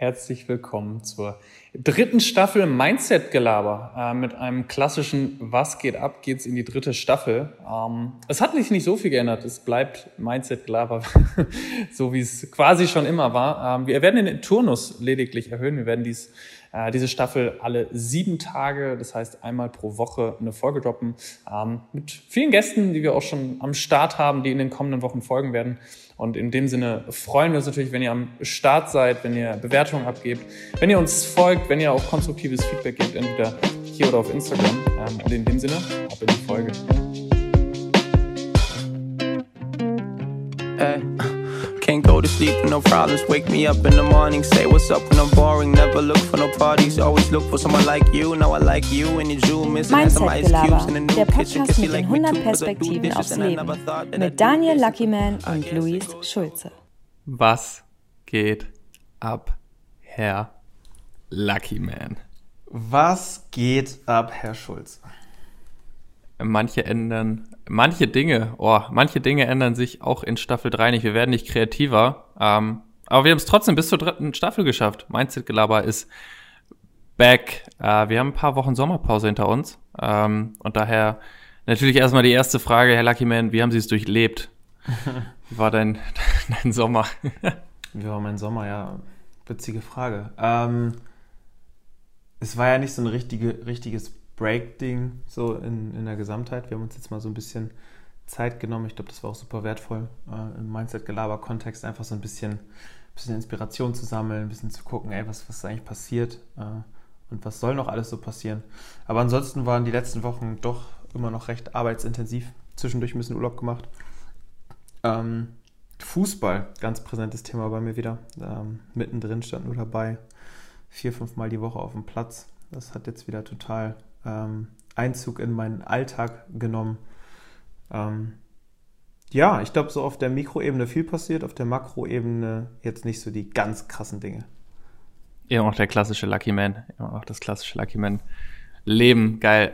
herzlich willkommen zur dritten Staffel Mindset Gelaber. Äh, mit einem klassischen Was geht ab geht's in die dritte Staffel. Ähm, es hat sich nicht so viel geändert. Es bleibt Mindset Gelaber, so wie es quasi schon immer war. Ähm, wir werden den Turnus lediglich erhöhen. Wir werden dies äh, diese Staffel alle sieben Tage, das heißt einmal pro Woche eine Folge droppen, ähm, mit vielen Gästen, die wir auch schon am Start haben, die in den kommenden Wochen folgen werden. Und in dem Sinne freuen wir uns natürlich, wenn ihr am Start seid, wenn ihr Bewertungen abgebt, wenn ihr uns folgt, wenn ihr auch konstruktives Feedback gebt, entweder hier oder auf Instagram. Ähm, und in dem Sinne, ab in die Folge. Hey. Can't go to sleep with no problems. Wake me up in the morning, say what's up when I'm boring. Never look for no parties, always look for someone like you. Now I like you and you zoom missing some ice cubes in a new der kitchen. Podcast mit like den me 100 too, 'cause I do Perspektiven aufs Leben mit Daniel. Luckyman und Luis. Schulze. Was geht ab, Herr Lucky Man? Was geht ab, Herr Schulz? Manche ändern, manche Dinge, oh, manche Dinge ändern sich auch in Staffel 3 nicht. Wir werden nicht kreativer, ähm, aber wir haben es trotzdem bis zur dritten Staffel geschafft. Mindset-Gelaber ist back. Äh, wir haben ein paar Wochen Sommerpause hinter uns ähm, und daher natürlich erstmal die erste Frage, Herr Lucky Man, wie haben Sie es durchlebt? Wie war dein, dein Sommer? Wie war mein Sommer? Ja, witzige Frage. Ähm, es war ja nicht so ein richtige, richtiges Break-Ding so in, in der Gesamtheit. Wir haben uns jetzt mal so ein bisschen Zeit genommen. Ich glaube, das war auch super wertvoll äh, im Mindset-Gelaber-Kontext, einfach so ein bisschen, bisschen Inspiration zu sammeln, ein bisschen zu gucken, ey, was, was ist eigentlich passiert äh, und was soll noch alles so passieren. Aber ansonsten waren die letzten Wochen doch immer noch recht arbeitsintensiv. Zwischendurch ein bisschen Urlaub gemacht. Ähm, Fußball, ganz präsentes Thema bei mir wieder. Ähm, mittendrin stand nur dabei. Vier, fünf Mal die Woche auf dem Platz. Das hat jetzt wieder total ähm, Einzug in meinen Alltag genommen. Ähm, ja, ich glaube, so auf der Mikroebene viel passiert, auf der Makroebene jetzt nicht so die ganz krassen Dinge. Immer noch der klassische Lucky Man. Immer noch das klassische Lucky Man. Leben, geil.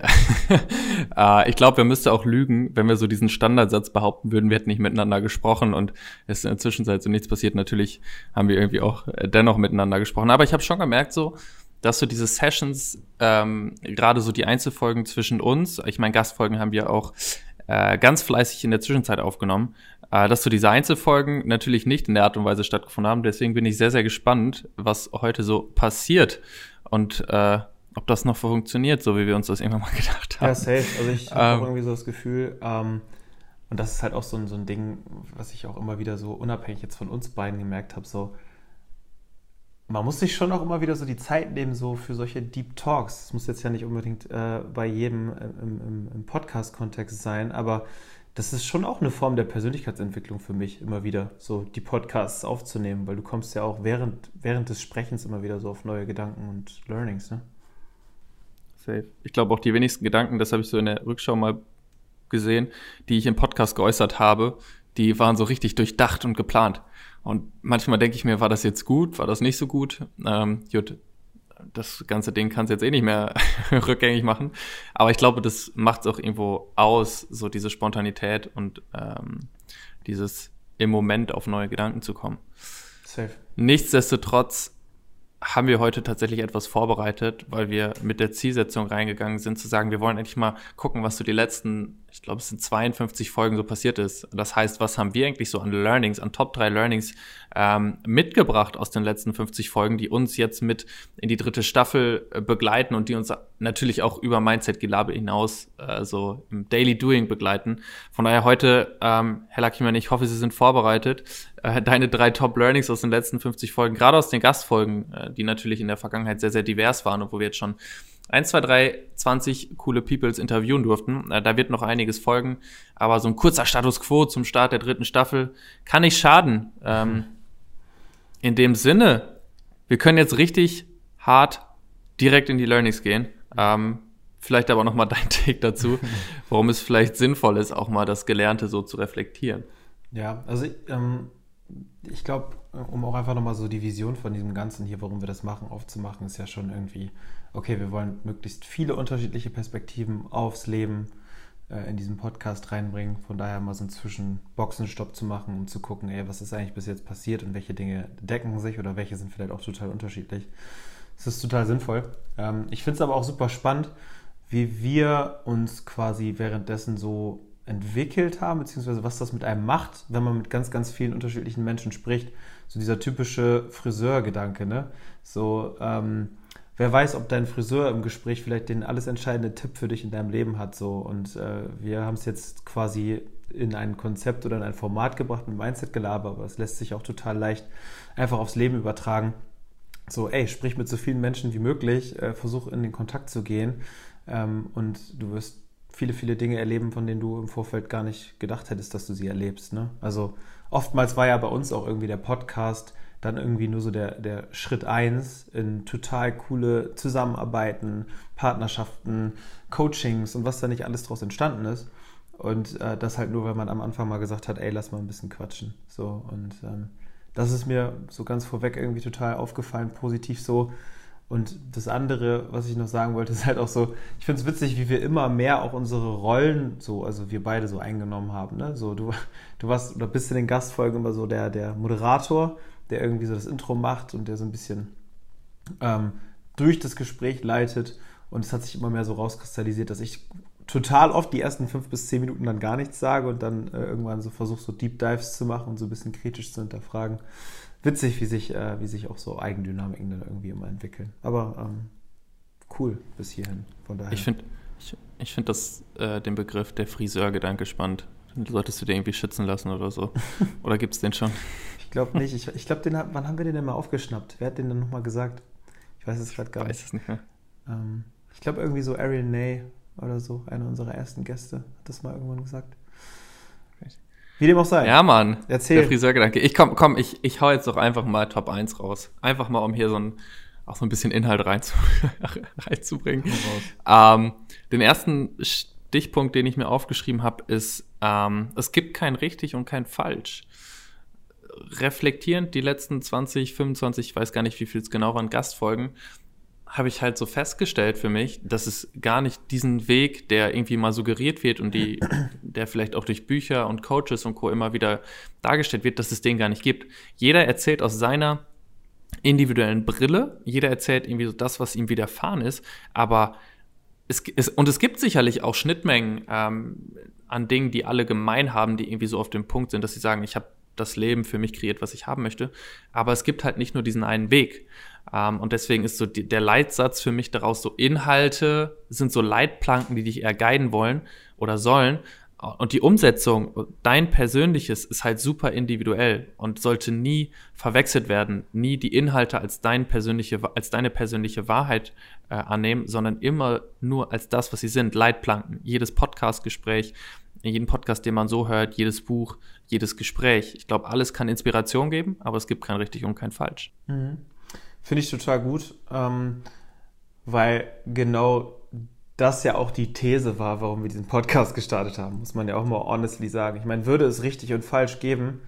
äh, ich glaube, wir müssten auch lügen, wenn wir so diesen Standardsatz behaupten würden, wir hätten nicht miteinander gesprochen und es ist in der Zwischenzeit so nichts passiert. Natürlich haben wir irgendwie auch äh, dennoch miteinander gesprochen. Aber ich habe schon gemerkt, so, dass so diese Sessions, ähm, gerade so die Einzelfolgen zwischen uns, ich meine, Gastfolgen haben wir auch äh, ganz fleißig in der Zwischenzeit aufgenommen, äh, dass so diese Einzelfolgen natürlich nicht in der Art und Weise stattgefunden haben. Deswegen bin ich sehr, sehr gespannt, was heute so passiert und äh, ob das noch funktioniert, so wie wir uns das irgendwann mal gedacht haben. Ja, safe. Also ich habe Ähm. auch irgendwie so das Gefühl, ähm, und das ist halt auch so ein, so ein Ding, was ich auch immer wieder so unabhängig jetzt von uns beiden gemerkt habe, so man muss sich schon auch immer wieder so die Zeit nehmen, so für solche Deep Talks. Das muss jetzt ja nicht unbedingt äh, bei jedem im, im, im Podcast-Kontext sein, aber das ist schon auch eine Form der Persönlichkeitsentwicklung für mich, immer wieder so die Podcasts aufzunehmen, weil du kommst ja auch während, während des Sprechens immer wieder so auf neue Gedanken und Learnings, ne? Safe. Ich glaube auch die wenigsten Gedanken, das habe ich so in der Rückschau mal gesehen, die ich im Podcast geäußert habe, die waren so richtig durchdacht und geplant. Und manchmal denke ich mir, war das jetzt gut, war das nicht so gut? Ähm, gut, das ganze Ding kannst jetzt eh nicht mehr rückgängig machen. Aber ich glaube, das macht es auch irgendwo aus, so diese Spontanität und ähm, dieses im Moment auf neue Gedanken zu kommen. Safe. Nichtsdestotrotz haben wir heute tatsächlich etwas vorbereitet, weil wir mit der Zielsetzung reingegangen sind, zu sagen, wir wollen endlich mal gucken, was so die letzten, ich glaube, es sind 52 Folgen so passiert ist. Das heißt, was haben wir eigentlich so an Learnings, an Top 3 Learnings ähm, mitgebracht aus den letzten 50 Folgen, die uns jetzt mit in die dritte Staffel äh, begleiten und die uns natürlich auch über Mindset-Gelabe hinaus äh, so im Daily Doing begleiten. Von daher heute, ähm, Herr Lackmann, ich hoffe, Sie sind vorbereitet. Äh, deine drei Top Learnings aus den letzten 50 Folgen, gerade aus den Gastfolgen, äh, die natürlich in der Vergangenheit sehr, sehr divers waren und wo wir jetzt schon 1, 2, 3, 20 coole Peoples interviewen durften. Äh, da wird noch einiges folgen, aber so ein kurzer Status Quo zum Start der dritten Staffel kann nicht schaden. Ähm, in dem Sinne, wir können jetzt richtig hart direkt in die Learnings gehen. Ähm, vielleicht aber noch mal dein Take dazu, warum es vielleicht sinnvoll ist, auch mal das Gelernte so zu reflektieren. Ja, also ähm, ich glaube, um auch einfach nochmal so die Vision von diesem Ganzen hier, warum wir das machen, aufzumachen, ist ja schon irgendwie, okay, wir wollen möglichst viele unterschiedliche Perspektiven aufs Leben äh, in diesen Podcast reinbringen. Von daher mal so einen Zwischenboxenstopp zu machen, um zu gucken, ey, was ist eigentlich bis jetzt passiert und welche Dinge decken sich oder welche sind vielleicht auch total unterschiedlich. Das ist total sinnvoll. Ähm, ich finde es aber auch super spannend, wie wir uns quasi währenddessen so entwickelt haben, beziehungsweise was das mit einem macht, wenn man mit ganz, ganz vielen unterschiedlichen Menschen spricht. So dieser typische Friseurgedanke, ne? So, ähm, wer weiß, ob dein Friseur im Gespräch vielleicht den alles entscheidende Tipp für dich in deinem Leben hat. So. Und äh, wir haben es jetzt quasi in ein Konzept oder in ein Format gebracht mit Mindset-Gelaber, aber es lässt sich auch total leicht einfach aufs Leben übertragen. So, ey, sprich mit so vielen Menschen wie möglich, äh, versuch in den Kontakt zu gehen ähm, und du wirst viele, viele Dinge erleben, von denen du im Vorfeld gar nicht gedacht hättest, dass du sie erlebst. Ne? Also oftmals war ja bei uns auch irgendwie der Podcast dann irgendwie nur so der, der Schritt eins in total coole Zusammenarbeiten, Partnerschaften, Coachings und was da nicht alles draus entstanden ist. Und äh, das halt nur, weil man am Anfang mal gesagt hat, ey, lass mal ein bisschen quatschen. So, und ähm, das ist mir so ganz vorweg irgendwie total aufgefallen, positiv so. Und das andere, was ich noch sagen wollte, ist halt auch so, ich finde es witzig, wie wir immer mehr auch unsere Rollen so, also wir beide so eingenommen haben. Ne? So, du, du warst oder bist in den Gastfolgen immer so der, der Moderator, der irgendwie so das Intro macht und der so ein bisschen ähm, durch das Gespräch leitet. Und es hat sich immer mehr so rauskristallisiert, dass ich total oft die ersten fünf bis zehn Minuten dann gar nichts sage und dann äh, irgendwann so versuche, so Deep Dives zu machen und so ein bisschen kritisch zu hinterfragen witzig, wie sich, äh, wie sich auch so Eigendynamiken dann irgendwie immer entwickeln. Aber ähm, cool bis hierhin. Von daher. Ich finde ich, ich find äh, den Begriff der Friseurgedanke spannend. Solltest du den irgendwie schützen lassen oder so? oder gibt es den schon? Ich glaube nicht. Ich, ich glaube, wann haben wir den denn mal aufgeschnappt? Wer hat den denn nochmal gesagt? Ich weiß es gerade gar weiß nicht. Es nicht mehr. Ähm, ich glaube, irgendwie so Ariel Ney oder so, einer unserer ersten Gäste, hat das mal irgendwann gesagt. Wie dem auch sei. Ja, Mann. Erzähl. Der Friseurgedanke. Ich komm, komm, ich, ich hau jetzt doch einfach mal Top 1 raus. Einfach mal, um hier so ein, auch so ein bisschen Inhalt rein zu, reinzubringen. Ähm, den ersten Stichpunkt, den ich mir aufgeschrieben habe, ist, ähm, es gibt kein richtig und kein falsch. Reflektierend die letzten 20, 25, ich weiß gar nicht, wie viel es genau waren, Gastfolgen, habe ich halt so festgestellt für mich, dass es gar nicht diesen Weg, der irgendwie mal suggeriert wird und die, der vielleicht auch durch Bücher und Coaches und Co. immer wieder dargestellt wird, dass es den gar nicht gibt. Jeder erzählt aus seiner individuellen Brille, jeder erzählt irgendwie so das, was ihm widerfahren ist, aber es, es und es gibt sicherlich auch Schnittmengen ähm, an Dingen, die alle gemein haben, die irgendwie so auf dem Punkt sind, dass sie sagen, ich habe das Leben für mich kreiert, was ich haben möchte. Aber es gibt halt nicht nur diesen einen Weg. Ähm, und deswegen ist so die, der Leitsatz für mich daraus so Inhalte sind so Leitplanken, die dich eher guiden wollen oder sollen. Und die Umsetzung, dein persönliches, ist halt super individuell und sollte nie verwechselt werden, nie die Inhalte als, dein persönliche, als deine persönliche Wahrheit äh, annehmen, sondern immer nur als das, was sie sind, Leitplanken. Jedes Podcastgespräch, jeden Podcast, den man so hört, jedes Buch, jedes Gespräch. Ich glaube, alles kann Inspiration geben, aber es gibt kein richtig und kein falsch. Mhm. Finde ich total gut, ähm, weil genau das ja auch die These war, warum wir diesen Podcast gestartet haben, muss man ja auch mal honestly sagen. Ich meine, würde es richtig und falsch geben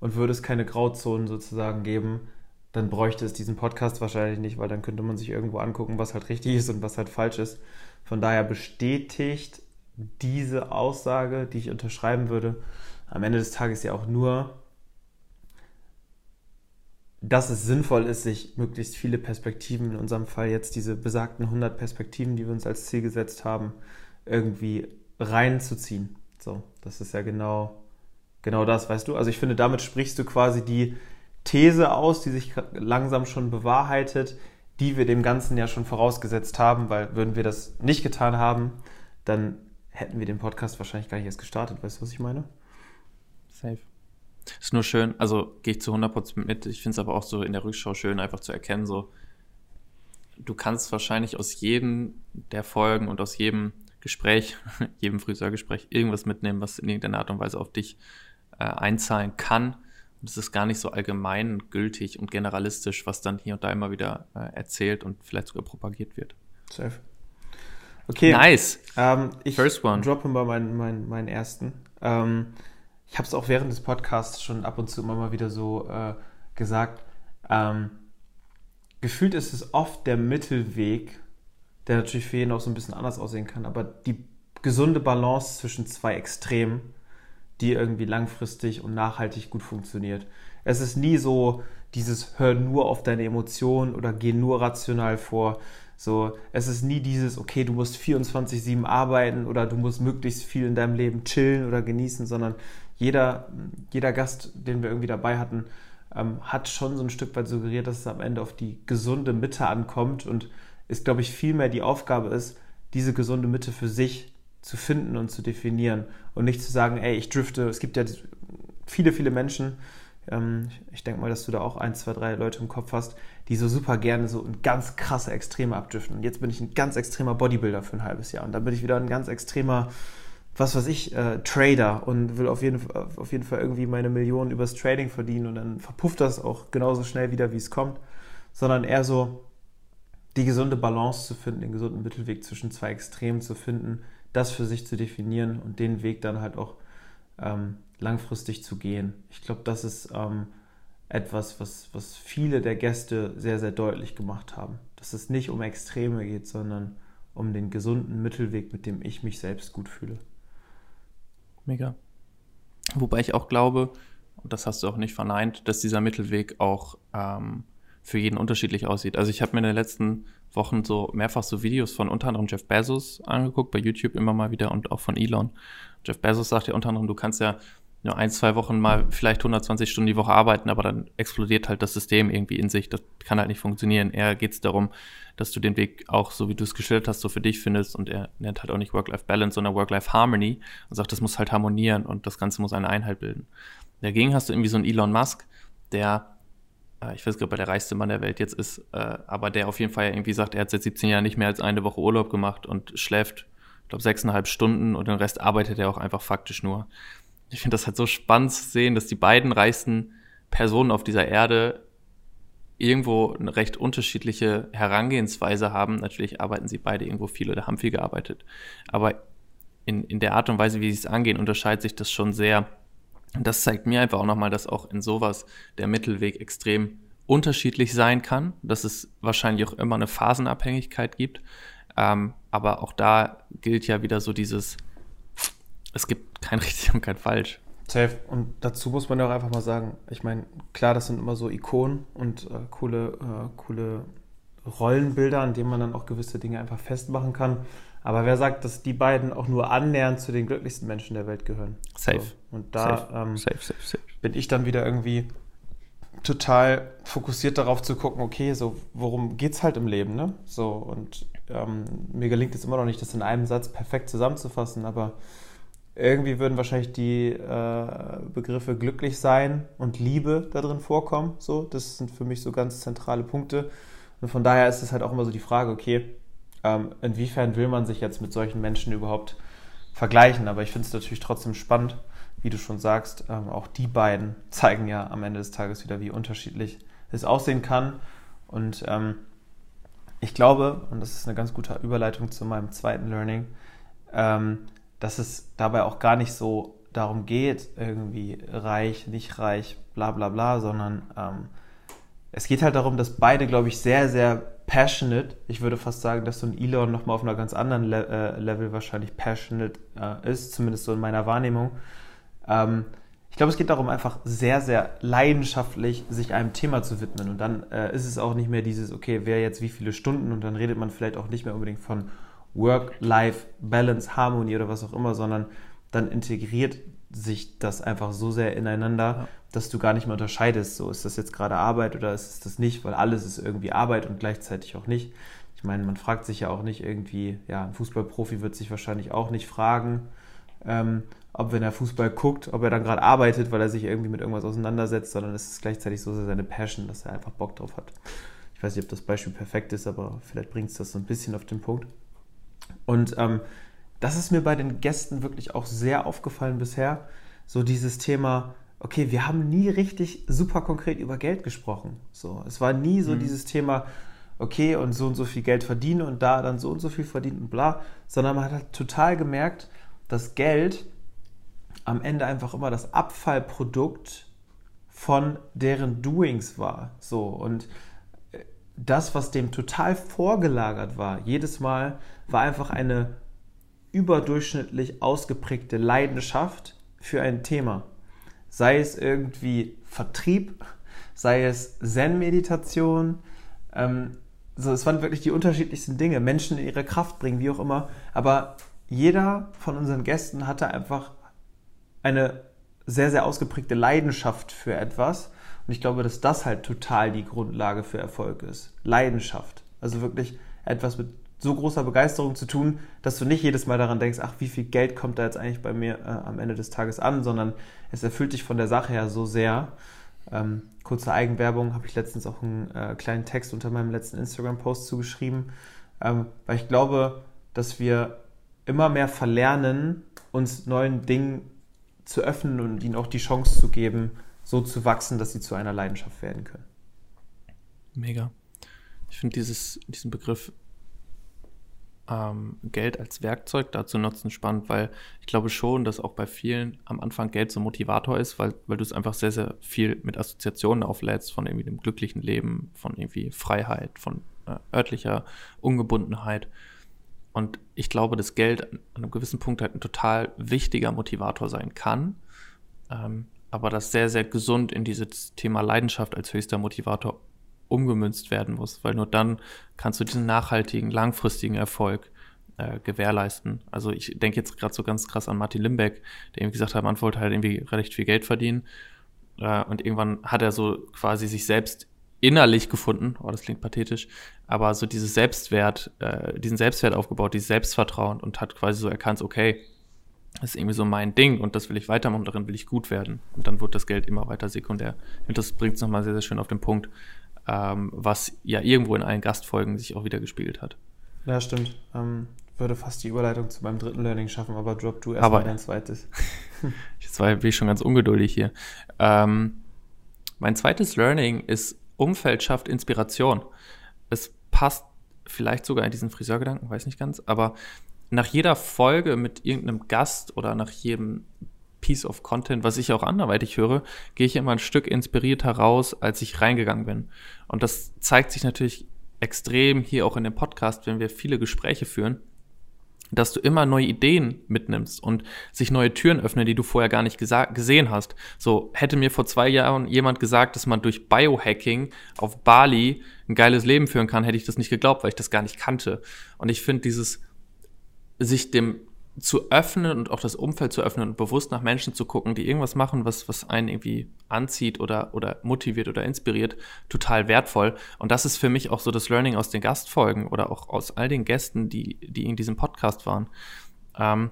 und würde es keine Grauzonen sozusagen geben, dann bräuchte es diesen Podcast wahrscheinlich nicht, weil dann könnte man sich irgendwo angucken, was halt richtig ist und was halt falsch ist. Von daher bestätigt diese Aussage, die ich unterschreiben würde, am Ende des Tages ja auch nur, dass es sinnvoll ist, sich möglichst viele Perspektiven, in unserem Fall jetzt diese besagten 100 Perspektiven, die wir uns als Ziel gesetzt haben, irgendwie reinzuziehen. So, das ist ja genau, genau das, weißt du? Also ich finde, damit sprichst du quasi die These aus, die sich langsam schon bewahrheitet, die wir dem Ganzen ja schon vorausgesetzt haben, weil würden wir das nicht getan haben, dann hätten wir den Podcast wahrscheinlich gar nicht erst gestartet. Weißt du, was ich meine? Safe. Ist nur schön, also gehe ich zu 100% mit. Ich finde es aber auch so in der Rückschau schön, einfach zu erkennen, so, du kannst wahrscheinlich aus jedem der Folgen und aus jedem Gespräch, jedem Friseurgespräch, irgendwas mitnehmen, was in irgendeiner Art und Weise auf dich äh, einzahlen kann. Und es ist gar nicht so allgemein gültig und generalistisch, was dann hier und da immer wieder äh, erzählt und vielleicht sogar propagiert wird. Safe. Okay. Nice. Ähm, ich First one. droppe mal meinen, meinen, meinen ersten. Ähm, ich habe es auch während des Podcasts schon ab und zu immer mal wieder so äh, gesagt. Ähm, gefühlt ist es oft der Mittelweg, der natürlich für jeden auch so ein bisschen anders aussehen kann, aber die gesunde Balance zwischen zwei Extremen, die irgendwie langfristig und nachhaltig gut funktioniert. Es ist nie so dieses hör nur auf deine Emotionen oder geh nur rational vor. So, es ist nie dieses, okay, du musst 24-7 arbeiten oder du musst möglichst viel in deinem Leben chillen oder genießen, sondern jeder, jeder Gast, den wir irgendwie dabei hatten, ähm, hat schon so ein Stück weit suggeriert, dass es am Ende auf die gesunde Mitte ankommt und es, glaube ich, vielmehr die Aufgabe ist, diese gesunde Mitte für sich zu finden und zu definieren und nicht zu sagen, ey, ich drifte. Es gibt ja viele, viele Menschen, ähm, ich denke mal, dass du da auch ein, zwei, drei Leute im Kopf hast, die so super gerne so ein ganz krasse Extreme abdriften. Und jetzt bin ich ein ganz extremer Bodybuilder für ein halbes Jahr und dann bin ich wieder ein ganz extremer was weiß ich, äh, Trader und will auf jeden, auf jeden Fall irgendwie meine Millionen übers Trading verdienen und dann verpufft das auch genauso schnell wieder, wie es kommt, sondern eher so die gesunde Balance zu finden, den gesunden Mittelweg zwischen zwei Extremen zu finden, das für sich zu definieren und den Weg dann halt auch ähm, langfristig zu gehen. Ich glaube, das ist ähm, etwas, was, was viele der Gäste sehr, sehr deutlich gemacht haben. Dass es nicht um Extreme geht, sondern um den gesunden Mittelweg, mit dem ich mich selbst gut fühle. Mega. Wobei ich auch glaube, und das hast du auch nicht verneint, dass dieser Mittelweg auch ähm, für jeden unterschiedlich aussieht. Also ich habe mir in den letzten Wochen so mehrfach so Videos von unter anderem Jeff Bezos angeguckt, bei YouTube immer mal wieder und auch von Elon. Jeff Bezos sagt ja unter anderem, du kannst ja nur ein, zwei Wochen mal vielleicht 120 Stunden die Woche arbeiten, aber dann explodiert halt das System irgendwie in sich. Das kann halt nicht funktionieren. Eher geht es darum, dass du den Weg auch, so wie du es gestellt hast, so für dich findest. Und er nennt halt auch nicht Work-Life-Balance, sondern Work-Life-Harmony und sagt, das muss halt harmonieren und das Ganze muss eine Einheit bilden. Dagegen hast du irgendwie so einen Elon Musk, der, äh, ich weiß gar nicht, ob er der reichste Mann der Welt jetzt ist, äh, aber der auf jeden Fall irgendwie sagt, er hat seit 17 Jahren nicht mehr als eine Woche Urlaub gemacht und schläft, ich glaube, sechseinhalb Stunden und den Rest arbeitet er auch einfach faktisch nur ich finde das halt so spannend zu sehen, dass die beiden reichsten Personen auf dieser Erde irgendwo eine recht unterschiedliche Herangehensweise haben. Natürlich arbeiten sie beide irgendwo viel oder haben viel gearbeitet. Aber in, in der Art und Weise, wie sie es angehen, unterscheidet sich das schon sehr. Und das zeigt mir einfach auch nochmal, dass auch in sowas der Mittelweg extrem unterschiedlich sein kann, dass es wahrscheinlich auch immer eine Phasenabhängigkeit gibt. Ähm, aber auch da gilt ja wieder so dieses, es gibt kein richtig und kein falsch. Safe. Und dazu muss man ja auch einfach mal sagen, ich meine, klar, das sind immer so Ikonen und äh, coole, äh, coole Rollenbilder, an denen man dann auch gewisse Dinge einfach festmachen kann. Aber wer sagt, dass die beiden auch nur annähernd zu den glücklichsten Menschen der Welt gehören? Safe. So. Und da safe. Ähm, safe, safe, bin ich dann wieder irgendwie total fokussiert darauf zu gucken, okay, so worum geht's halt im Leben, ne? So und ähm, mir gelingt es immer noch nicht, das in einem Satz perfekt zusammenzufassen, aber irgendwie würden wahrscheinlich die äh, Begriffe glücklich sein und Liebe da drin vorkommen. So, das sind für mich so ganz zentrale Punkte. Und von daher ist es halt auch immer so die Frage, okay, ähm, inwiefern will man sich jetzt mit solchen Menschen überhaupt vergleichen? Aber ich finde es natürlich trotzdem spannend, wie du schon sagst. Ähm, auch die beiden zeigen ja am Ende des Tages wieder, wie unterschiedlich es aussehen kann. Und ähm, ich glaube, und das ist eine ganz gute Überleitung zu meinem zweiten Learning, ähm, dass es dabei auch gar nicht so darum geht, irgendwie reich, nicht reich, bla bla bla, sondern ähm, es geht halt darum, dass beide, glaube ich, sehr, sehr passionate, ich würde fast sagen, dass so ein Elon nochmal auf einer ganz anderen Le äh, Level wahrscheinlich passionate äh, ist, zumindest so in meiner Wahrnehmung. Ähm, ich glaube, es geht darum, einfach sehr, sehr leidenschaftlich sich einem Thema zu widmen. Und dann äh, ist es auch nicht mehr dieses, okay, wer jetzt wie viele Stunden und dann redet man vielleicht auch nicht mehr unbedingt von Work-Life-Balance, Harmonie oder was auch immer, sondern dann integriert sich das einfach so sehr ineinander, ja. dass du gar nicht mehr unterscheidest, so ist das jetzt gerade Arbeit oder ist es das nicht, weil alles ist irgendwie Arbeit und gleichzeitig auch nicht. Ich meine, man fragt sich ja auch nicht irgendwie, ja, ein Fußballprofi wird sich wahrscheinlich auch nicht fragen, ähm, ob wenn er Fußball guckt, ob er dann gerade arbeitet, weil er sich irgendwie mit irgendwas auseinandersetzt, sondern es ist gleichzeitig so sehr seine Passion, dass er einfach Bock drauf hat. Ich weiß nicht, ob das Beispiel perfekt ist, aber vielleicht bringt es das so ein bisschen auf den Punkt. Und ähm, das ist mir bei den Gästen wirklich auch sehr aufgefallen bisher. So dieses Thema, okay, wir haben nie richtig super konkret über Geld gesprochen. So, es war nie so mhm. dieses Thema, okay, und so und so viel Geld verdiene und da dann so und so viel verdienen und bla, sondern man hat halt total gemerkt, dass Geld am Ende einfach immer das Abfallprodukt von deren Doings war. So, und das, was dem total vorgelagert war, jedes Mal war einfach eine überdurchschnittlich ausgeprägte Leidenschaft für ein Thema. Sei es irgendwie Vertrieb, sei es Zen-Meditation, ähm, so, es waren wirklich die unterschiedlichsten Dinge, Menschen in ihre Kraft bringen, wie auch immer. Aber jeder von unseren Gästen hatte einfach eine sehr, sehr ausgeprägte Leidenschaft für etwas. Und ich glaube, dass das halt total die Grundlage für Erfolg ist. Leidenschaft. Also wirklich etwas mit so großer Begeisterung zu tun, dass du nicht jedes Mal daran denkst, ach, wie viel Geld kommt da jetzt eigentlich bei mir äh, am Ende des Tages an, sondern es erfüllt dich von der Sache her so sehr. Ähm, kurze Eigenwerbung, habe ich letztens auch einen äh, kleinen Text unter meinem letzten Instagram-Post zugeschrieben, ähm, weil ich glaube, dass wir immer mehr verlernen, uns neuen Dingen zu öffnen und ihnen auch die Chance zu geben, so zu wachsen, dass sie zu einer Leidenschaft werden können. Mega. Ich finde diesen Begriff ähm, Geld als Werkzeug dazu nutzen spannend, weil ich glaube schon, dass auch bei vielen am Anfang Geld so Motivator ist, weil, weil du es einfach sehr, sehr viel mit Assoziationen auflädst von irgendwie dem glücklichen Leben, von irgendwie Freiheit, von äh, örtlicher Ungebundenheit. Und ich glaube, dass Geld an einem gewissen Punkt halt ein total wichtiger Motivator sein kann, ähm, aber das sehr, sehr gesund in dieses Thema Leidenschaft als höchster Motivator umgemünzt werden muss, weil nur dann kannst du diesen nachhaltigen, langfristigen Erfolg äh, gewährleisten. Also ich denke jetzt gerade so ganz krass an Martin Limbeck, der eben gesagt hat, man wollte halt irgendwie recht viel Geld verdienen äh, und irgendwann hat er so quasi sich selbst innerlich gefunden, oh, das klingt pathetisch, aber so dieses Selbstwert, äh, diesen Selbstwert aufgebaut, dieses Selbstvertrauen und hat quasi so erkannt, okay, das ist irgendwie so mein Ding und das will ich weitermachen, darin will ich gut werden. Und dann wird das Geld immer weiter sekundär. Und das bringt es nochmal sehr, sehr schön auf den Punkt ähm, was ja irgendwo in allen Gastfolgen sich auch wieder gespiegelt hat. Ja, stimmt. Ähm, würde fast die Überleitung zu meinem dritten Learning schaffen, aber drop du erstmal dein zweites. Jetzt war, bin ich schon ganz ungeduldig hier. Ähm, mein zweites Learning ist, Umfeld schafft Inspiration. Es passt vielleicht sogar in diesen Friseurgedanken, weiß nicht ganz, aber nach jeder Folge mit irgendeinem Gast oder nach jedem Piece of Content, was ich auch anderweitig höre, gehe ich immer ein Stück inspiriert heraus, als ich reingegangen bin. Und das zeigt sich natürlich extrem hier auch in dem Podcast, wenn wir viele Gespräche führen, dass du immer neue Ideen mitnimmst und sich neue Türen öffnen, die du vorher gar nicht gesehen hast. So hätte mir vor zwei Jahren jemand gesagt, dass man durch Biohacking auf Bali ein geiles Leben führen kann, hätte ich das nicht geglaubt, weil ich das gar nicht kannte. Und ich finde dieses sich dem zu öffnen und auch das Umfeld zu öffnen und bewusst nach Menschen zu gucken, die irgendwas machen, was, was einen irgendwie anzieht oder, oder motiviert oder inspiriert, total wertvoll. Und das ist für mich auch so das Learning aus den Gastfolgen oder auch aus all den Gästen, die, die in diesem Podcast waren. Ähm,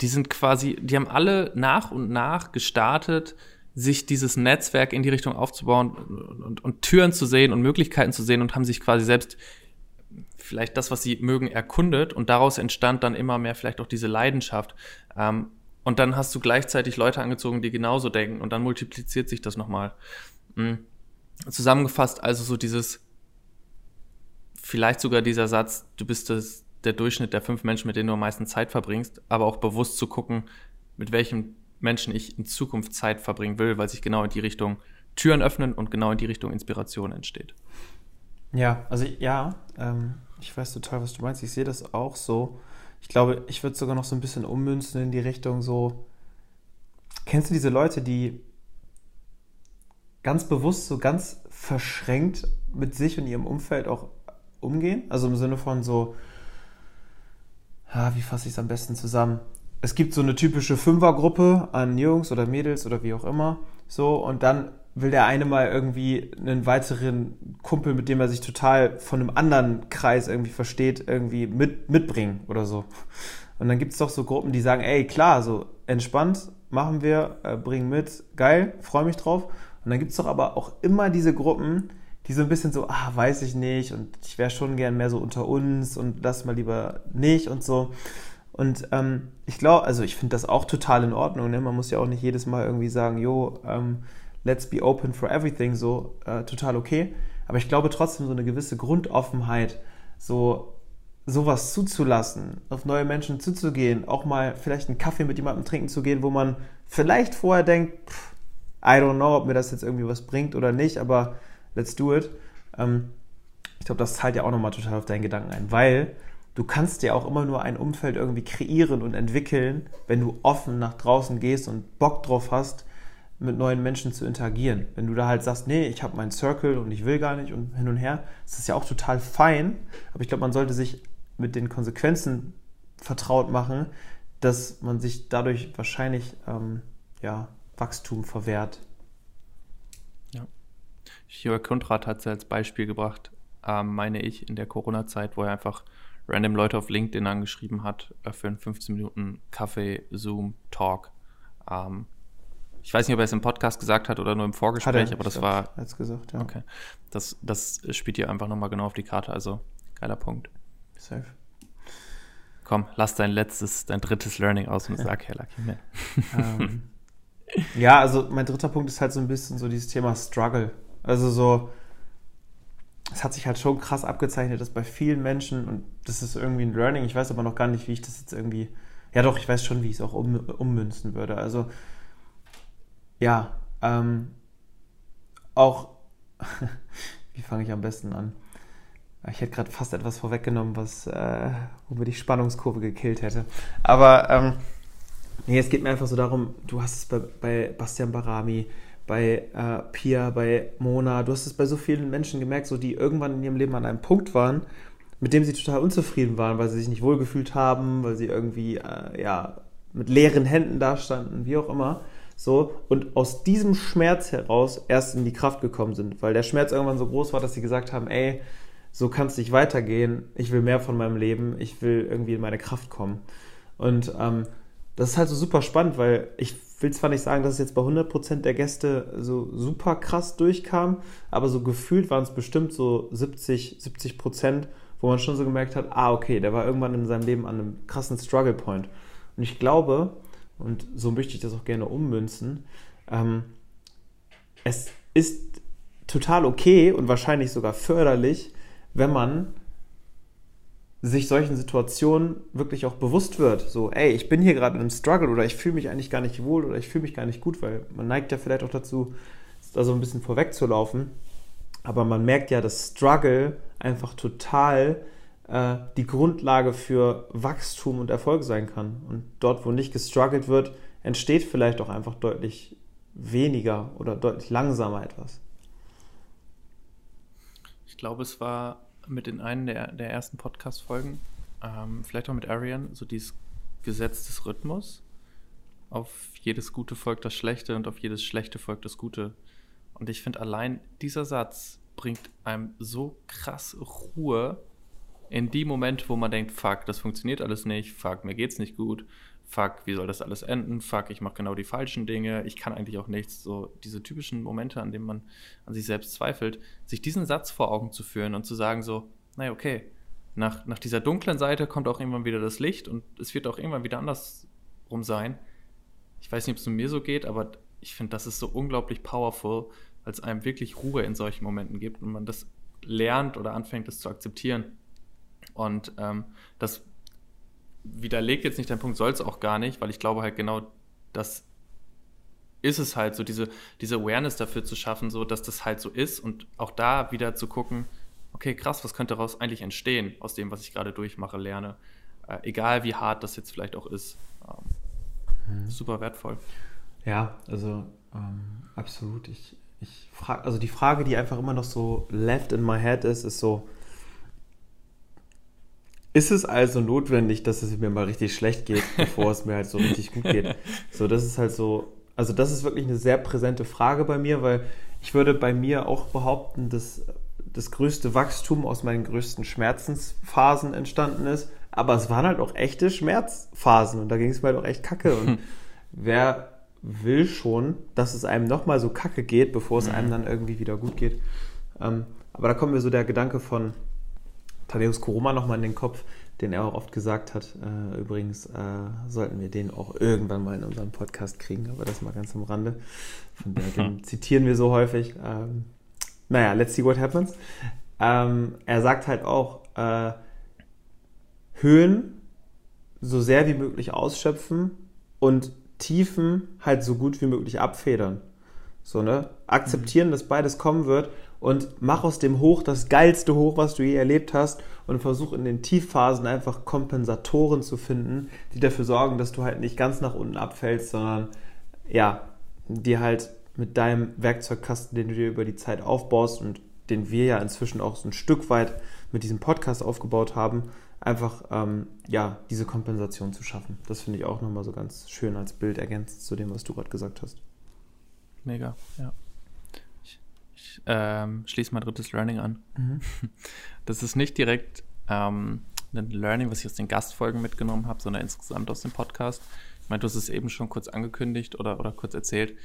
die sind quasi, die haben alle nach und nach gestartet, sich dieses Netzwerk in die Richtung aufzubauen und, und, und Türen zu sehen und Möglichkeiten zu sehen und haben sich quasi selbst vielleicht das, was sie mögen, erkundet und daraus entstand dann immer mehr vielleicht auch diese Leidenschaft. Ähm, und dann hast du gleichzeitig Leute angezogen, die genauso denken und dann multipliziert sich das nochmal. Mhm. Zusammengefasst also so dieses, vielleicht sogar dieser Satz, du bist das, der Durchschnitt der fünf Menschen, mit denen du am meisten Zeit verbringst, aber auch bewusst zu gucken, mit welchen Menschen ich in Zukunft Zeit verbringen will, weil sich genau in die Richtung Türen öffnen und genau in die Richtung Inspiration entsteht. Ja, also ja, ähm, ich weiß total, was du meinst. Ich sehe das auch so. Ich glaube, ich würde sogar noch so ein bisschen ummünzen in die Richtung so. Kennst du diese Leute, die ganz bewusst, so ganz verschränkt mit sich und ihrem Umfeld auch umgehen? Also im Sinne von so, ja, wie fasse ich es am besten zusammen? Es gibt so eine typische Fünfergruppe an Jungs oder Mädels oder wie auch immer. So, und dann will der eine mal irgendwie einen weiteren Kumpel, mit dem er sich total von einem anderen Kreis irgendwie versteht, irgendwie mit, mitbringen oder so. Und dann gibt es doch so Gruppen, die sagen, ey, klar, so entspannt, machen wir, äh, bringen mit, geil, freue mich drauf. Und dann gibt es doch aber auch immer diese Gruppen, die so ein bisschen so, ah, weiß ich nicht und ich wäre schon gern mehr so unter uns und lass mal lieber nicht und so. Und ähm, ich glaube, also ich finde das auch total in Ordnung. Ne? Man muss ja auch nicht jedes Mal irgendwie sagen, jo, ähm, let's be open for everything, so äh, total okay. Aber ich glaube trotzdem so eine gewisse Grundoffenheit, so sowas zuzulassen, auf neue Menschen zuzugehen, auch mal vielleicht einen Kaffee mit jemandem trinken zu gehen, wo man vielleicht vorher denkt, pff, I don't know, ob mir das jetzt irgendwie was bringt oder nicht, aber let's do it. Ähm, ich glaube, das zahlt ja auch nochmal total auf deinen Gedanken ein, weil du kannst dir auch immer nur ein Umfeld irgendwie kreieren und entwickeln, wenn du offen nach draußen gehst und Bock drauf hast, mit neuen Menschen zu interagieren. Wenn du da halt sagst, nee, ich habe meinen Circle und ich will gar nicht und hin und her, ist das ja auch total fein. Aber ich glaube, man sollte sich mit den Konsequenzen vertraut machen, dass man sich dadurch wahrscheinlich ähm, ja, Wachstum verwehrt. Ja. Jörg Kundrat hat es als Beispiel gebracht, ähm, meine ich, in der Corona-Zeit, wo er einfach random Leute auf LinkedIn angeschrieben hat äh, für einen 15 Minuten Kaffee, Zoom, Talk. Ähm, ich weiß nicht, ob er es im Podcast gesagt hat oder nur im Vorgespräch, aber das war. Als gesagt, ja. Okay. Das, das spielt hier einfach nochmal genau auf die Karte. Also, geiler Punkt. Safe. Komm, lass dein letztes, dein drittes Learning aus und sag, Herr Lucky Man. Ähm, ja, also mein dritter Punkt ist halt so ein bisschen so dieses Thema Struggle. Also so, es hat sich halt schon krass abgezeichnet, dass bei vielen Menschen, und das ist irgendwie ein Learning, ich weiß aber noch gar nicht, wie ich das jetzt irgendwie, ja doch, ich weiß schon, wie ich es auch um, ummünzen würde. Also, ja, ähm, auch, wie fange ich am besten an? Ich hätte gerade fast etwas vorweggenommen, was, äh, wo mir die Spannungskurve gekillt hätte. Aber, ähm, nee, es geht mir einfach so darum, du hast es bei, bei Bastian Barami, bei äh, Pia, bei Mona, du hast es bei so vielen Menschen gemerkt, so die irgendwann in ihrem Leben an einem Punkt waren, mit dem sie total unzufrieden waren, weil sie sich nicht wohlgefühlt haben, weil sie irgendwie äh, ja mit leeren Händen dastanden, wie auch immer. So, und aus diesem Schmerz heraus erst in die Kraft gekommen sind, weil der Schmerz irgendwann so groß war, dass sie gesagt haben, ey, so kann es nicht weitergehen, ich will mehr von meinem Leben, ich will irgendwie in meine Kraft kommen. Und ähm, das ist halt so super spannend, weil ich will zwar nicht sagen, dass es jetzt bei 100% der Gäste so super krass durchkam, aber so gefühlt waren es bestimmt so 70, 70%, wo man schon so gemerkt hat, ah, okay, der war irgendwann in seinem Leben an einem krassen Struggle Point. Und ich glaube, und so möchte ich das auch gerne ummünzen, ähm, es ist total okay und wahrscheinlich sogar förderlich, wenn man sich solchen Situationen wirklich auch bewusst wird. So, ey, ich bin hier gerade in einem Struggle oder ich fühle mich eigentlich gar nicht wohl oder ich fühle mich gar nicht gut, weil man neigt ja vielleicht auch dazu, da so ein bisschen vorwegzulaufen. Aber man merkt ja, dass Struggle einfach total äh, die Grundlage für Wachstum und Erfolg sein kann. Und dort, wo nicht gestruggelt wird, entsteht vielleicht auch einfach deutlich weniger oder deutlich langsamer etwas. Ich glaube, es war mit in einem der, der ersten Podcast-Folgen, ähm, vielleicht auch mit Arian, so dieses Gesetz des Rhythmus. Auf jedes Gute folgt das Schlechte und auf jedes Schlechte folgt das Gute. Und ich finde, allein dieser Satz bringt einem so krass Ruhe in die Momente, wo man denkt, fuck, das funktioniert alles nicht, fuck, mir geht's nicht gut, fuck, wie soll das alles enden, fuck, ich mache genau die falschen Dinge, ich kann eigentlich auch nichts. So diese typischen Momente, an denen man an sich selbst zweifelt, sich diesen Satz vor Augen zu führen und zu sagen so, naja, okay, nach, nach dieser dunklen Seite kommt auch irgendwann wieder das Licht und es wird auch irgendwann wieder andersrum sein. Ich weiß nicht, ob es mir so geht, aber ich finde, das ist so unglaublich powerful, es einem wirklich Ruhe in solchen Momenten gibt und man das lernt oder anfängt, das zu akzeptieren. Und ähm, das widerlegt jetzt nicht deinen Punkt, soll es auch gar nicht, weil ich glaube halt genau, das ist es halt so, diese, diese Awareness dafür zu schaffen, so dass das halt so ist und auch da wieder zu gucken, okay, krass, was könnte daraus eigentlich entstehen, aus dem, was ich gerade durchmache, lerne. Äh, egal wie hart das jetzt vielleicht auch ist. Ähm, mhm. Super wertvoll. Ja, also ähm, absolut. Ich, ich frage, also die Frage, die einfach immer noch so left in my head ist, ist so, ist es also notwendig, dass es mir mal richtig schlecht geht, bevor es mir halt so richtig gut geht? So, das ist halt so, also das ist wirklich eine sehr präsente Frage bei mir, weil ich würde bei mir auch behaupten, dass das größte Wachstum aus meinen größten Schmerzensphasen entstanden ist. Aber es waren halt auch echte Schmerzphasen und da ging es mir halt auch echt kacke. Und wer will schon, dass es einem nochmal so kacke geht, bevor es einem mhm. dann irgendwie wieder gut geht? Ähm, aber da kommt mir so der Gedanke von, Thaddeus Koroma nochmal in den Kopf, den er auch oft gesagt hat. Äh, übrigens äh, sollten wir den auch irgendwann mal in unserem Podcast kriegen, aber das mal ganz am Rande. Von der, den zitieren wir so häufig. Ähm, naja, let's see what happens. Ähm, er sagt halt auch, äh, Höhen so sehr wie möglich ausschöpfen und Tiefen halt so gut wie möglich abfedern. So, ne? Akzeptieren, mhm. dass beides kommen wird und mach aus dem Hoch das geilste Hoch, was du je erlebt hast und versuch in den Tiefphasen einfach Kompensatoren zu finden, die dafür sorgen, dass du halt nicht ganz nach unten abfällst, sondern ja, die halt mit deinem Werkzeugkasten, den du dir über die Zeit aufbaust und den wir ja inzwischen auch so ein Stück weit mit diesem Podcast aufgebaut haben, einfach ähm, ja, diese Kompensation zu schaffen. Das finde ich auch nochmal so ganz schön als Bild ergänzt zu dem, was du gerade gesagt hast. Mega, ja. Ich, ähm, schließe mein drittes Learning an. Mhm. Das ist nicht direkt ähm, ein Learning, was ich aus den Gastfolgen mitgenommen habe, sondern insgesamt aus dem Podcast. Ich meine, du hast es eben schon kurz angekündigt oder, oder kurz erzählt.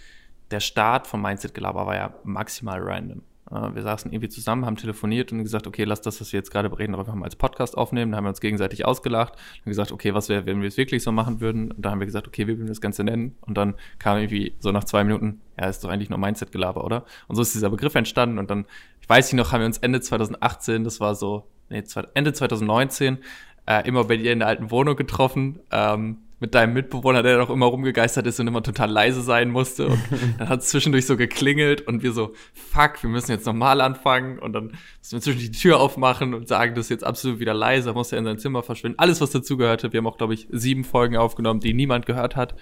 Der Start von Mindset Gelaber war ja maximal random. Äh, wir saßen irgendwie zusammen, haben telefoniert und gesagt, okay, lass das, was wir jetzt gerade bereden, einfach mal als Podcast aufnehmen. Da haben wir uns gegenseitig ausgelacht und gesagt, okay, was wäre, wenn wir es wirklich so machen würden? Und da haben wir gesagt, okay, wie würden wir das Ganze nennen? Und dann kam irgendwie so nach zwei Minuten, ja, ist doch eigentlich nur Mindset-Gelaber, oder? Und so ist dieser Begriff entstanden und dann, ich weiß nicht noch, haben wir uns Ende 2018, das war so, nee, Ende 2019, äh, immer bei dir in der alten Wohnung getroffen. Ähm, mit deinem Mitbewohner, der doch immer rumgegeistert ist und immer total leise sein musste. Und dann hat es zwischendurch so geklingelt und wir so, fuck, wir müssen jetzt nochmal anfangen. Und dann müssen wir zwischendurch die Tür aufmachen und sagen, das ist jetzt absolut wieder leise, muss er in sein Zimmer verschwinden. Alles, was dazugehörte. Wir haben auch, glaube ich, sieben Folgen aufgenommen, die niemand gehört hat.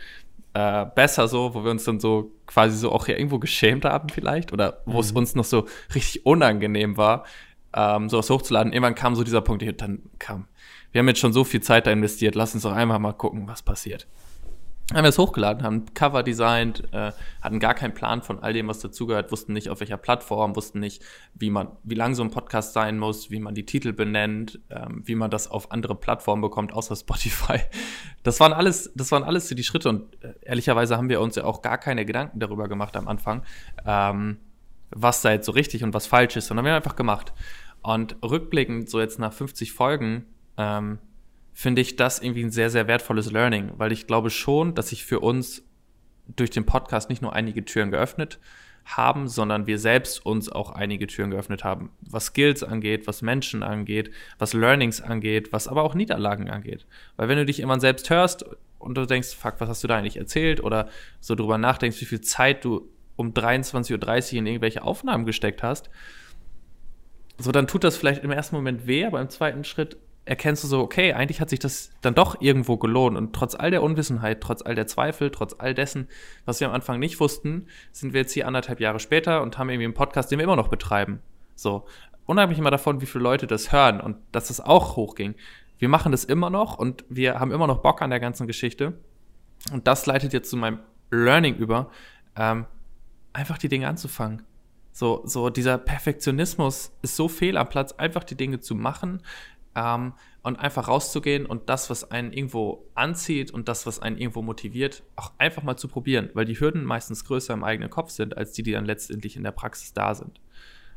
Äh, besser so, wo wir uns dann so quasi so auch ja irgendwo geschämt haben vielleicht oder wo mhm. es uns noch so richtig unangenehm war, ähm, sowas hochzuladen. Irgendwann kam so dieser Punkt, dann kam wir haben jetzt schon so viel Zeit da investiert, lass uns doch einfach mal gucken, was passiert. Haben wir es hochgeladen, haben Cover designt, äh, hatten gar keinen Plan von all dem, was dazugehört, wussten nicht, auf welcher Plattform, wussten nicht, wie man, wie lang so ein Podcast sein muss, wie man die Titel benennt, ähm, wie man das auf andere Plattformen bekommt, außer Spotify. Das waren alles, das waren alles die Schritte und äh, ehrlicherweise haben wir uns ja auch gar keine Gedanken darüber gemacht am Anfang, ähm, was da jetzt so richtig und was falsch ist, sondern wir haben einfach gemacht. Und rückblickend, so jetzt nach 50 Folgen, ähm, finde ich das irgendwie ein sehr, sehr wertvolles Learning, weil ich glaube schon, dass sich für uns durch den Podcast nicht nur einige Türen geöffnet haben, sondern wir selbst uns auch einige Türen geöffnet haben, was Skills angeht, was Menschen angeht, was Learnings angeht, was aber auch Niederlagen angeht. Weil wenn du dich immer selbst hörst und du denkst, fuck, was hast du da eigentlich erzählt oder so drüber nachdenkst, wie viel Zeit du um 23.30 Uhr in irgendwelche Aufnahmen gesteckt hast, so dann tut das vielleicht im ersten Moment weh, aber im zweiten Schritt erkennst du so, okay, eigentlich hat sich das dann doch irgendwo gelohnt. Und trotz all der Unwissenheit, trotz all der Zweifel, trotz all dessen, was wir am Anfang nicht wussten, sind wir jetzt hier anderthalb Jahre später und haben irgendwie einen Podcast, den wir immer noch betreiben. So, unabhängig immer davon, wie viele Leute das hören und dass das auch hochging. Wir machen das immer noch und wir haben immer noch Bock an der ganzen Geschichte. Und das leitet jetzt zu meinem Learning über, ähm, einfach die Dinge anzufangen. So, so dieser Perfektionismus ist so fehl am Platz, einfach die Dinge zu machen, ähm, und einfach rauszugehen und das, was einen irgendwo anzieht und das, was einen irgendwo motiviert, auch einfach mal zu probieren, weil die Hürden meistens größer im eigenen Kopf sind, als die, die dann letztendlich in der Praxis da sind.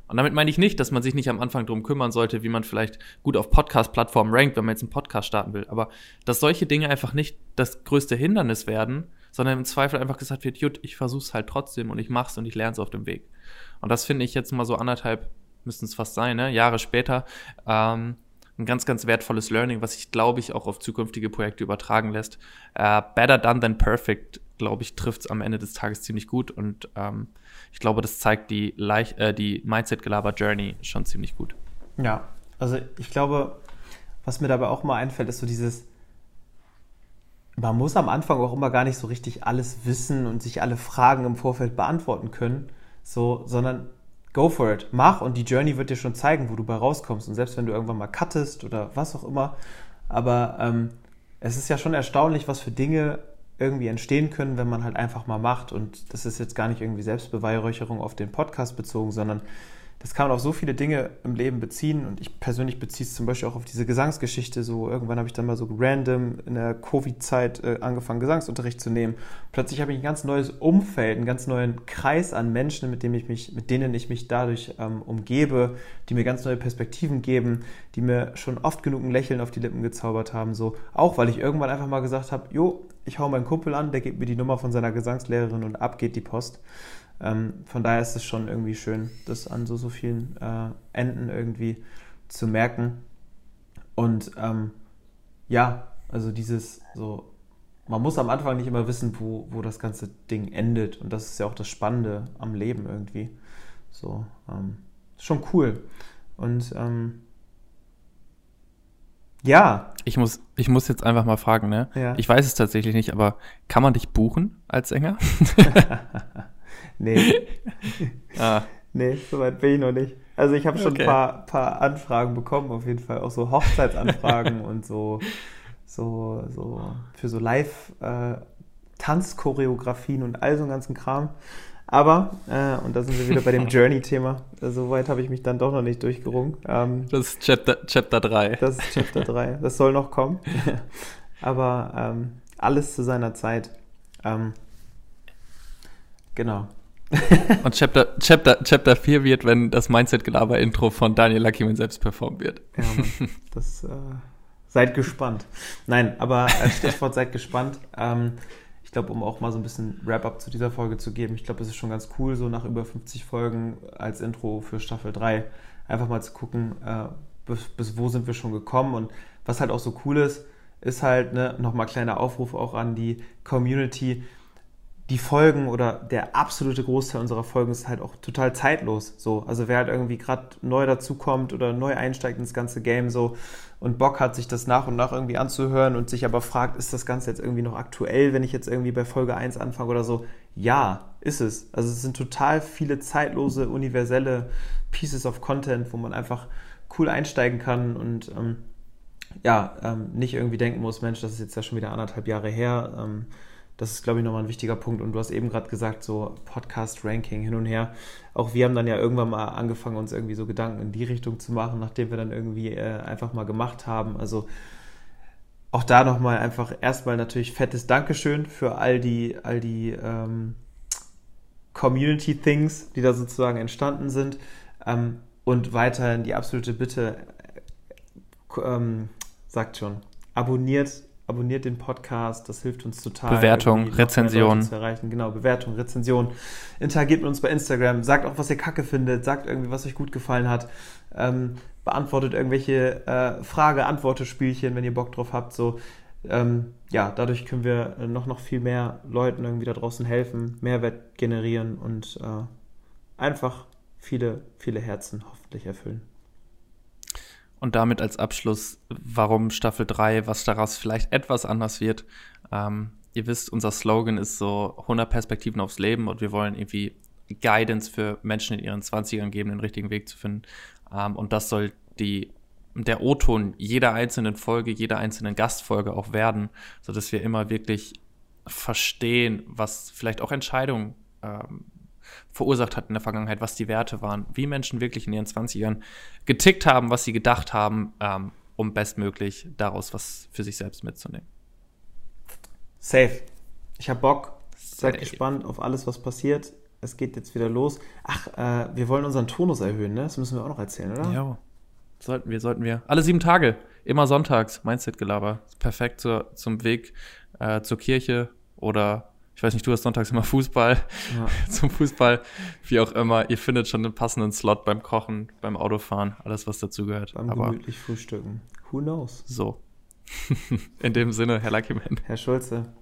Und damit meine ich nicht, dass man sich nicht am Anfang drum kümmern sollte, wie man vielleicht gut auf Podcast-Plattformen rankt, wenn man jetzt einen Podcast starten will. Aber dass solche Dinge einfach nicht das größte Hindernis werden, sondern im Zweifel einfach gesagt wird, jut, ich versuch's halt trotzdem und ich mach's und ich lerne es auf dem Weg. Und das finde ich jetzt mal so anderthalb, müssten es fast sein, ne? Jahre später, ähm, ein ganz, ganz wertvolles Learning, was sich, glaube ich, auch auf zukünftige Projekte übertragen lässt. Uh, better done than perfect, glaube ich, trifft es am Ende des Tages ziemlich gut und ähm, ich glaube, das zeigt die, äh, die Mindset-Gelaber-Journey schon ziemlich gut. Ja, also ich glaube, was mir dabei auch mal einfällt, ist so dieses, man muss am Anfang auch immer gar nicht so richtig alles wissen und sich alle Fragen im Vorfeld beantworten können, so, sondern go for it, mach und die Journey wird dir schon zeigen, wo du bei rauskommst. Und selbst wenn du irgendwann mal cuttest oder was auch immer, aber ähm, es ist ja schon erstaunlich, was für Dinge irgendwie entstehen können, wenn man halt einfach mal macht. Und das ist jetzt gar nicht irgendwie Selbstbeweihräucherung auf den Podcast bezogen, sondern das kann man auf so viele Dinge im Leben beziehen und ich persönlich beziehe es zum Beispiel auch auf diese Gesangsgeschichte. So irgendwann habe ich dann mal so random in der Covid-Zeit äh, angefangen, Gesangsunterricht zu nehmen. Plötzlich habe ich ein ganz neues Umfeld, einen ganz neuen Kreis an Menschen, mit, dem ich mich, mit denen ich mich dadurch ähm, umgebe, die mir ganz neue Perspektiven geben, die mir schon oft genug ein Lächeln auf die Lippen gezaubert haben. So auch, weil ich irgendwann einfach mal gesagt habe, jo, ich hau meinen Kumpel an, der gibt mir die Nummer von seiner Gesangslehrerin und ab geht die Post. Ähm, von daher ist es schon irgendwie schön, das an so, so vielen äh, Enden irgendwie zu merken. Und ähm, ja, also dieses so man muss am Anfang nicht immer wissen, wo, wo das ganze Ding endet. Und das ist ja auch das Spannende am Leben irgendwie. So, ähm, schon cool. Und ähm, ja. Ich muss, ich muss jetzt einfach mal fragen, ne? Ja. Ich weiß es tatsächlich nicht, aber kann man dich buchen als Sänger? nee. ah. Nee, soweit bin ich noch nicht. Also ich habe schon okay. ein paar, paar Anfragen bekommen, auf jeden Fall. Auch so Hochzeitsanfragen und so, so, so für so Live-Tanzchoreografien äh, und all so einen ganzen Kram. Aber, äh, und da sind wir wieder bei dem Journey-Thema, äh, soweit habe ich mich dann doch noch nicht durchgerungen. Ähm, das ist Chapter, Chapter 3. Das ist Chapter 3. Das soll noch kommen. Aber ähm, alles zu seiner Zeit. Ähm, genau. und Chapter, Chapter, Chapter 4 wird, wenn das Mindset-Gelaber-Intro von Daniel Luckyman selbst performt wird. Ja. Das, äh, seid gespannt. Nein, aber als Stichwort seid gespannt. Ähm, glaube, um auch mal so ein bisschen Wrap-up zu dieser Folge zu geben, ich glaube, es ist schon ganz cool, so nach über 50 Folgen als Intro für Staffel 3 einfach mal zu gucken, äh, bis, bis, wo sind wir schon gekommen und was halt auch so cool ist, ist halt ne, nochmal kleiner Aufruf auch an die Community, die Folgen oder der absolute Großteil unserer Folgen ist halt auch total zeitlos. So, also wer halt irgendwie gerade neu dazukommt oder neu einsteigt ins ganze Game so und Bock hat, sich das nach und nach irgendwie anzuhören und sich aber fragt, ist das Ganze jetzt irgendwie noch aktuell, wenn ich jetzt irgendwie bei Folge 1 anfange oder so? Ja, ist es. Also es sind total viele zeitlose, universelle Pieces of Content, wo man einfach cool einsteigen kann und ähm, ja, ähm, nicht irgendwie denken muss, Mensch, das ist jetzt ja schon wieder anderthalb Jahre her. Ähm, das ist, glaube ich, nochmal ein wichtiger Punkt. Und du hast eben gerade gesagt, so Podcast-Ranking hin und her. Auch wir haben dann ja irgendwann mal angefangen, uns irgendwie so Gedanken in die Richtung zu machen, nachdem wir dann irgendwie äh, einfach mal gemacht haben. Also auch da nochmal einfach erstmal natürlich fettes Dankeschön für all die, all die ähm, Community-Things, die da sozusagen entstanden sind. Ähm, und weiterhin die absolute Bitte, äh, ähm, sagt schon, abonniert abonniert den Podcast, das hilft uns total. Bewertung, Rezension. Zu erreichen. Genau, Bewertung, Rezension. Interagiert mit uns bei Instagram, sagt auch, was ihr kacke findet, sagt irgendwie, was euch gut gefallen hat. Ähm, beantwortet irgendwelche äh, Frage-Antworte-Spielchen, wenn ihr Bock drauf habt. So, ähm, ja, dadurch können wir noch, noch viel mehr Leuten irgendwie da draußen helfen, Mehrwert generieren und äh, einfach viele, viele Herzen hoffentlich erfüllen. Und damit als Abschluss, warum Staffel 3, was daraus vielleicht etwas anders wird. Ähm, ihr wisst, unser Slogan ist so 100 Perspektiven aufs Leben und wir wollen irgendwie Guidance für Menschen in ihren 20ern geben, den richtigen Weg zu finden. Ähm, und das soll die, der O-Ton jeder einzelnen Folge, jeder einzelnen Gastfolge auch werden, sodass wir immer wirklich verstehen, was vielleicht auch Entscheidungen ähm, verursacht hat in der Vergangenheit, was die Werte waren, wie Menschen wirklich in ihren 20ern getickt haben, was sie gedacht haben, ähm, um bestmöglich daraus was für sich selbst mitzunehmen. Safe. Ich habe Bock. Seid gespannt auf alles, was passiert. Es geht jetzt wieder los. Ach, äh, wir wollen unseren Tonus erhöhen, ne? Das müssen wir auch noch erzählen, oder? Ja. Sollten wir, sollten wir. Alle sieben Tage, immer sonntags, Mindset-Gelaber. Perfekt zur, zum Weg äh, zur Kirche oder ich weiß nicht, du hast sonntags immer Fußball, ja. zum Fußball, wie auch immer. Ihr findet schon einen passenden Slot beim Kochen, beim Autofahren, alles, was dazugehört. Beim Aber gemütlich frühstücken. Who knows? So. In dem Sinne, Herr Luckyman. Herr Schulze,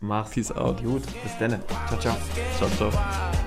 mach's Peace out. Gut, bis dann. Ciao, ciao. Ciao, ciao.